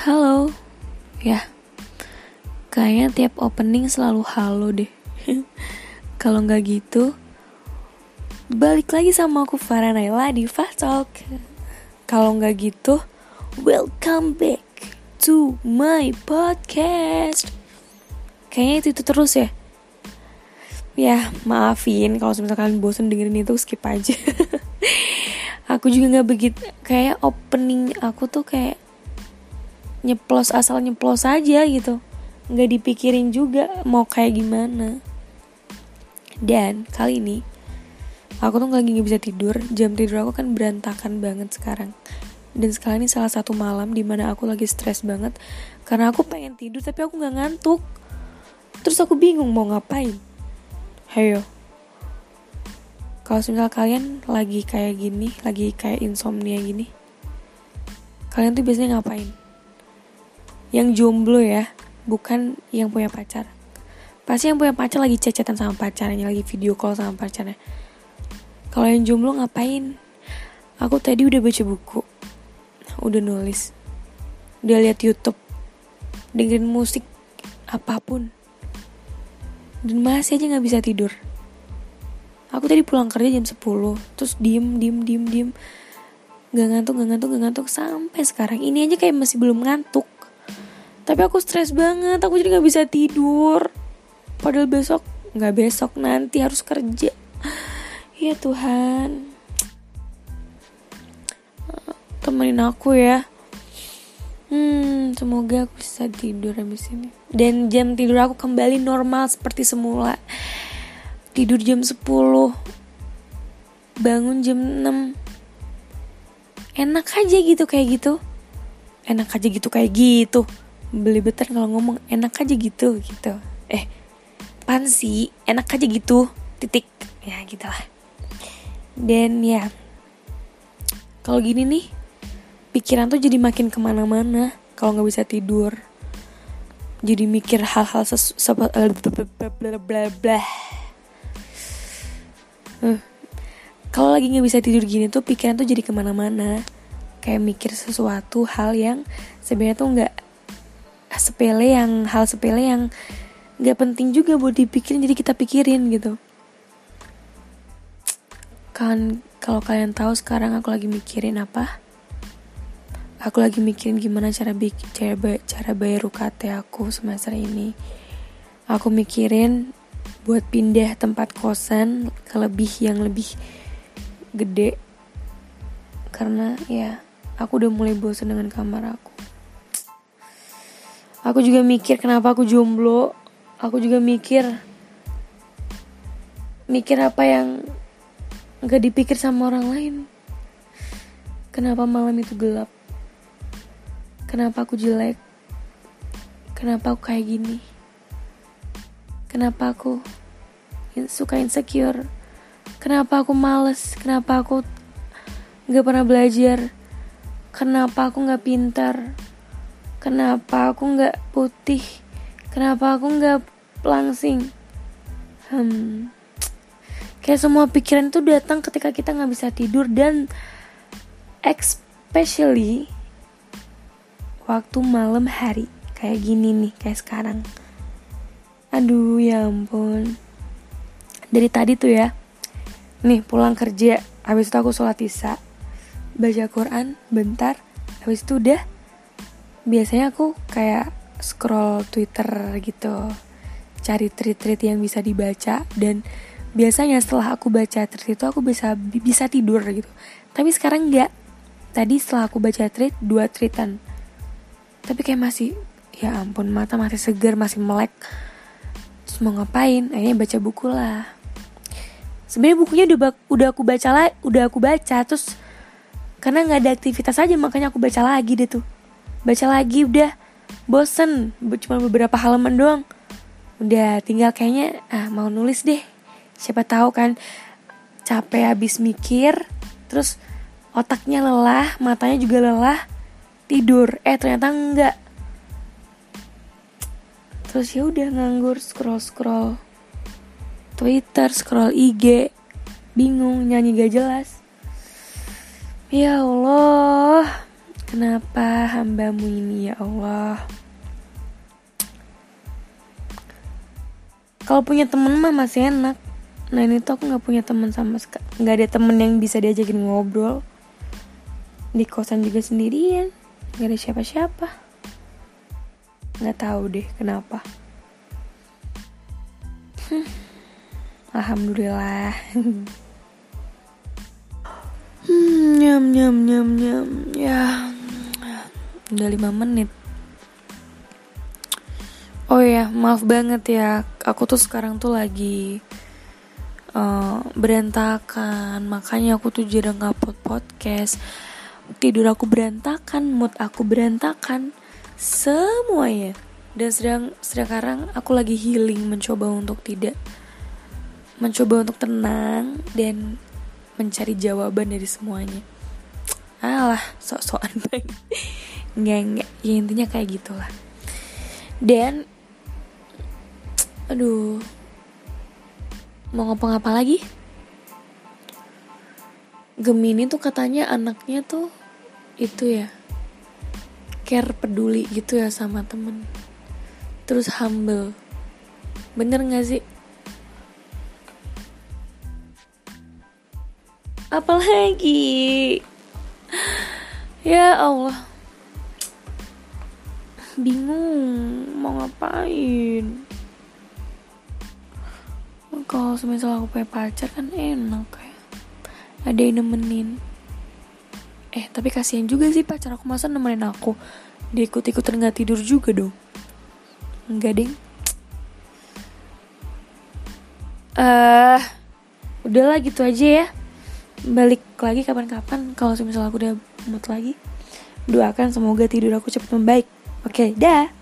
Halo, ya. Kayaknya tiap opening selalu halo deh. Kalau nggak gitu, balik lagi sama aku Farah Naila di Fast Talk. Kalau nggak gitu, welcome back to my podcast. Kayaknya itu, itu terus ya. Ya, maafin kalau misalkan kalian bosan dengerin itu skip aja. aku juga nggak begitu kayak opening aku tuh kayak nyeplos asal nyeplos aja gitu. Nggak dipikirin juga mau kayak gimana. Dan kali ini aku tuh lagi nggak bisa tidur. Jam tidur aku kan berantakan banget sekarang. Dan sekarang ini salah satu malam di mana aku lagi stres banget. Karena aku pengen tidur tapi aku nggak ngantuk. Terus aku bingung mau ngapain. Hayo kalau misal kalian lagi kayak gini lagi kayak insomnia gini kalian tuh biasanya ngapain yang jomblo ya bukan yang punya pacar. Pasti yang punya pacar lagi cecetan sama pacarnya lagi video call sama pacarnya. Kalau yang jomblo ngapain? Aku tadi udah baca buku udah nulis. Udah lihat YouTube dengerin musik apa pun. Dan masih aja nggak bisa tidur. Aku tadi pulang kerja jam 10 terus diem diem diem diem. Gak ngantuk gak ngantuk gak ngantuk sampai sekarang. Ini aja kayak masih belum ngantuk tapi aku stres banget aku jadi nggak bisa tidur. Padahal besok nggak besok nanti harus kerja. Ya Tuhan. Temenin aku ya. Hmm, semoga aku bisa tidur habis ini. Dan jam tidur aku kembali normal seperti semula. Tidur jam 10 bangun jam 6 enak aja gitu kayak gitu. Enak aja gitu kayak gitu beli beter kalau ngomong enak aja gitu gitu. Eh pan sih? Enak aja gitu. Titik. Ya gitulah. Dan ya kalau gini nih pikiran tuh jadi makin ke mana-mana kalau nggak bisa tidur. Jadi mikir hal-hal sesu Hmm. kalau lagi nggak bisa tidur gini tuh pikiran tuh jadi ke mana-mana. Kayak mikir sesuatu hal yang sebenarnya tuh nggak sepele yang hal sepele yang nggak penting juga buat dipikirin jadi kita pikirin gitu. Kan kalau kalian tahu sekarang aku lagi mikirin apa? Aku lagi mikirin gimana cara bikin cara, cara bayar UKT aku semester ini. Aku mikirin buat pindah tempat kosan ke lebih yang lebih gede. Karena ya aku udah mulai bosan dengan kamar aku aku juga mikir kenapa aku jomblo aku juga mikir mikir apa yang gak dipikir sama orang lain kenapa malam itu gelap kenapa aku jelek kenapa aku kayak gini Kenapa aku suka insecure? Kenapa aku males? Kenapa aku gak pernah belajar? Kenapa aku gak pintar? Kenapa aku gak putih? Kenapa aku gak langsing? Hmm, kayak semua pikiran itu datang ketika kita gak bisa tidur dan especially waktu malam hari kayak gini nih kayak sekarang. Aduh ya ampun Dari tadi tuh ya Nih pulang kerja Habis itu aku sholat isya Baca Quran bentar Habis itu udah Biasanya aku kayak scroll Twitter gitu Cari tweet-tweet yang bisa dibaca Dan biasanya setelah aku baca tweet itu Aku bisa bisa tidur gitu. Tapi sekarang enggak Tadi setelah aku baca tweet Dua tweetan. Tapi kayak masih Ya ampun mata masih segar Masih melek. Mau ngapain? Akhirnya baca buku lah. Sebenarnya bukunya udah udah aku baca lah udah aku baca terus karena nggak ada aktivitas aja makanya aku baca lagi deh tuh baca lagi udah. Bosen cuma beberapa halaman doang. Udah tinggal kayaknya ah mau nulis deh. Siapa tahu kan capek habis mikir terus otaknya lelah matanya juga lelah tidur. Eh ternyata enggak. Terus ya udah nganggur scroll scroll Twitter scroll IG bingung nyanyi gak jelas. Ya Allah Kenapa hambamu ini ya Allah? Kalau punya temen mah masih enak. Nah ini tuh aku gak punya temen sama sekali Gak ada temen yang bisa diajakin ngobrol. Di kosan juga sendirian. Gak ada siapa-siapa. Gak tahu deh kenapa. Hmm. Alhamdulillah. Hmm, nyam nyam nyam nyam. Ya udah lima menit. Oh ya maaf banget ya. Aku tuh sekarang tuh lagi uh, berantakan. Makanya aku tuh jarang ngupload podcast. Tidur aku berantakan mood aku berantakan semuanya. Dan sedang sekarang aku lagi healing mencoba untuk tidak mencoba untuk tenang dan mencari jawaban dari semuanya alah sok-sokan nggak nggak. Ya intinya kayak gitulah. Dan aduh. Mau ngomong apa lagi? Gemini tuh katanya anaknya tuh itu ya care peduli gitu ya sama temen. Terus humble. Bener gak sih? Apalagi ya Allah. Bingung mau ngapain? Kalau semisal aku punya pacar kan enak kayak ada yang nemenin. Eh tapi kasihan juga sih pacar aku. Masa nemenin aku? Dia ikut-ikutan nggak tidur juga dong. Enggak ding. Eh uh, udahlah gitu aja ya. Balik lagi kapan-kapan kalau misalnya aku udah mood lagi. Doakan semoga tidur aku cepat membaik. Oke dah